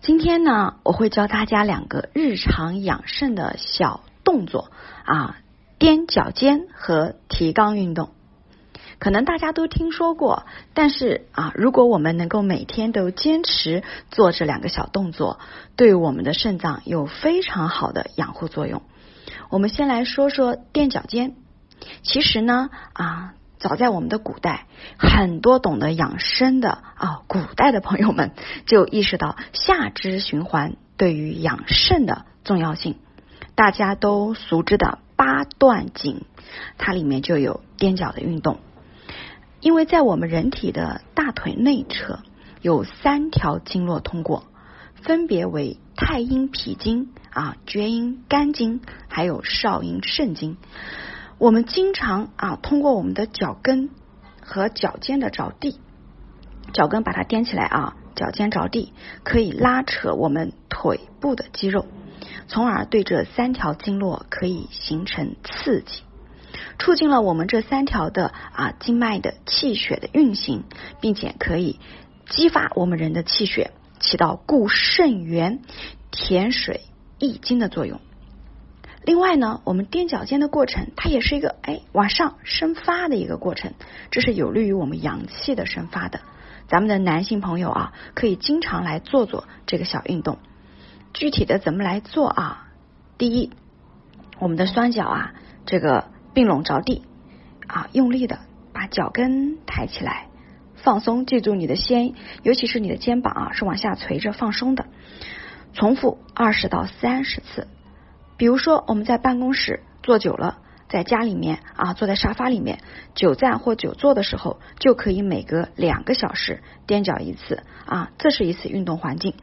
今天呢，我会教大家两个日常养肾的小动作啊，踮脚尖和提肛运动。可能大家都听说过，但是啊，如果我们能够每天都坚持做这两个小动作，对我们的肾脏有非常好的养护作用。我们先来说说踮脚尖。其实呢啊。早在我们的古代，很多懂得养生的啊，古代的朋友们就意识到下肢循环对于养肾的重要性。大家都熟知的八段锦，它里面就有踮脚的运动。因为在我们人体的大腿内侧有三条经络通过，分别为太阴脾经啊、厥阴肝经，还有少阴肾经。我们经常啊，通过我们的脚跟和脚尖的着地，脚跟把它踮起来啊，脚尖着地，可以拉扯我们腿部的肌肉，从而对这三条经络可以形成刺激，促进了我们这三条的啊经脉的气血的运行，并且可以激发我们人的气血，起到固肾元、填水益精的作用。另外呢，我们踮脚尖的过程，它也是一个哎往上生发的一个过程，这是有利于我们阳气的生发的。咱们的男性朋友啊，可以经常来做做这个小运动。具体的怎么来做啊？第一，我们的双脚啊，这个并拢着地啊，用力的把脚跟抬起来，放松。记住你的肩，尤其是你的肩膀啊，是往下垂着放松的。重复二十到三十次。比如说，我们在办公室坐久了，在家里面啊，坐在沙发里面久站或久坐的时候，就可以每隔两个小时踮脚一次啊，这是一次运动环境。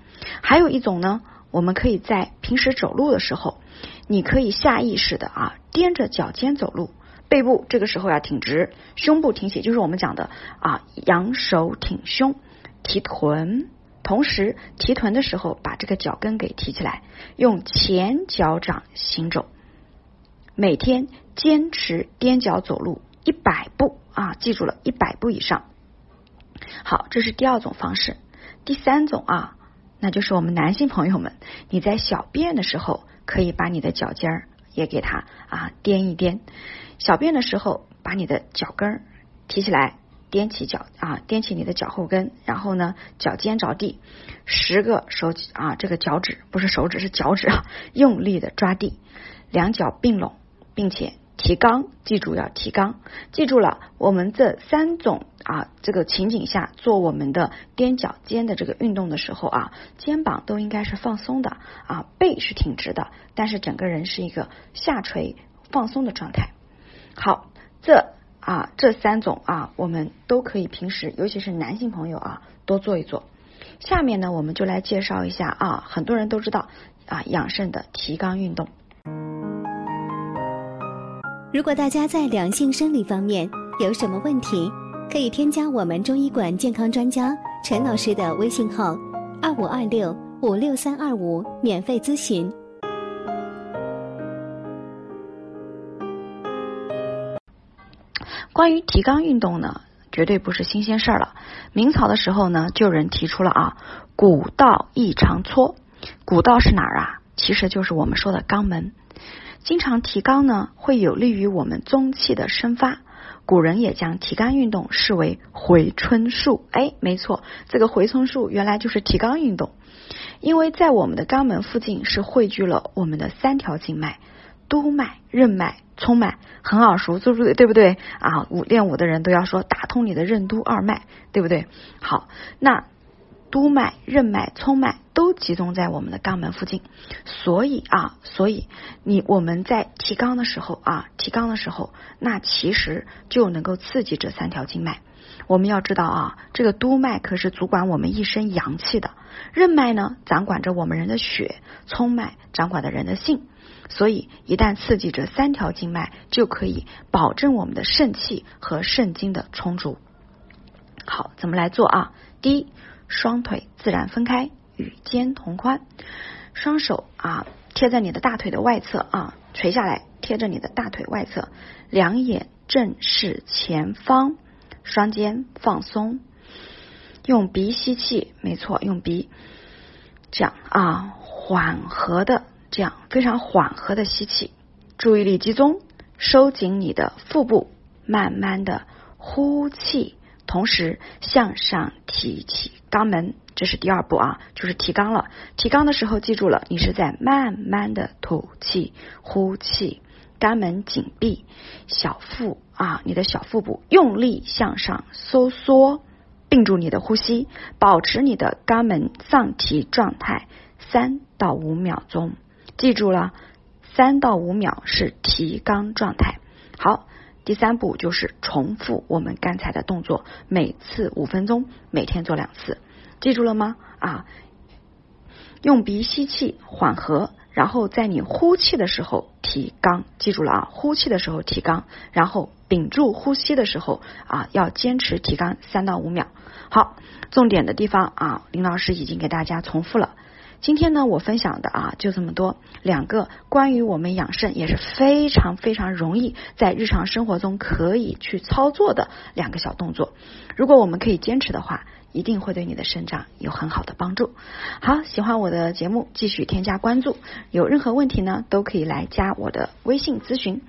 还有一种呢，我们可以在平时走路的时候，你可以下意识的啊，踮着脚尖走路，背部这个时候要挺直，胸部挺起，就是我们讲的啊，仰首挺胸，提臀。同时提臀的时候，把这个脚跟给提起来，用前脚掌行走。每天坚持踮脚走路一百步啊，记住了一百步以上。好，这是第二种方式。第三种啊，那就是我们男性朋友们，你在小便的时候，可以把你的脚尖儿也给它啊踮一踮。小便的时候，把你的脚跟儿提起来。踮起脚啊，踮起你的脚后跟，然后呢，脚尖着地，十个手啊，这个脚趾不是手指是脚趾啊，用力的抓地，两脚并拢，并且提肛，记住要提肛，记住了，我们这三种啊，这个情景下做我们的踮脚尖的这个运动的时候啊，肩膀都应该是放松的啊，背是挺直的，但是整个人是一个下垂放松的状态。好，这。啊，这三种啊，我们都可以平时，尤其是男性朋友啊，多做一做。下面呢，我们就来介绍一下啊，很多人都知道啊，养肾的提肛运动。如果大家在两性生理方面有什么问题，可以添加我们中医馆健康专家陈老师的微信号：二五二六五六三二五，免费咨询。关于提肛运动呢，绝对不是新鲜事儿了。明朝的时候呢，就有人提出了啊，古道异常搓。古道是哪儿啊？其实就是我们说的肛门。经常提肛呢，会有利于我们中气的生发。古人也将提肛运动视为回春术。哎，没错，这个回春术原来就是提肛运动。因为在我们的肛门附近是汇聚了我们的三条经脉：督脉、任脉。冲脉很耳熟，对不对？对不对啊？练武的人都要说打通你的任督二脉，对不对？好，那督脉、任脉、冲脉都集中在我们的肛门附近，所以啊，所以你我们在提肛的时候啊，提肛的时候，那其实就能够刺激这三条经脉。我们要知道啊，这个督脉可是主管我们一身阳气的，任脉呢掌管着我们人的血，冲脉掌管着人的性。所以，一旦刺激这三条经脉，就可以保证我们的肾气和肾精的充足。好，怎么来做啊？第一，双腿自然分开，与肩同宽，双手啊贴在你的大腿的外侧啊，垂下来贴着你的大腿外侧，两眼正视前方，双肩放松，用鼻吸气，没错，用鼻。这样啊，缓和的这样非常缓和的吸气，注意力集中，收紧你的腹部，慢慢的呼气，同时向上提起肛门，这是第二步啊，就是提肛了。提肛的时候，记住了，你是在慢慢的吐气、呼气，肛门紧闭，小腹啊，你的小腹部用力向上收缩。并住你的呼吸，保持你的肛门上提状态三到五秒钟。记住了，三到五秒是提肛状态。好，第三步就是重复我们刚才的动作，每次五分钟，每天做两次。记住了吗？啊，用鼻吸气，缓和。然后在你呼气的时候提肛，记住了啊！呼气的时候提肛，然后屏住呼吸的时候啊，要坚持提肛三到五秒。好，重点的地方啊，林老师已经给大家重复了。今天呢，我分享的啊就这么多，两个关于我们养肾也是非常非常容易在日常生活中可以去操作的两个小动作。如果我们可以坚持的话。一定会对你的生长有很好的帮助。好，喜欢我的节目，继续添加关注。有任何问题呢，都可以来加我的微信咨询。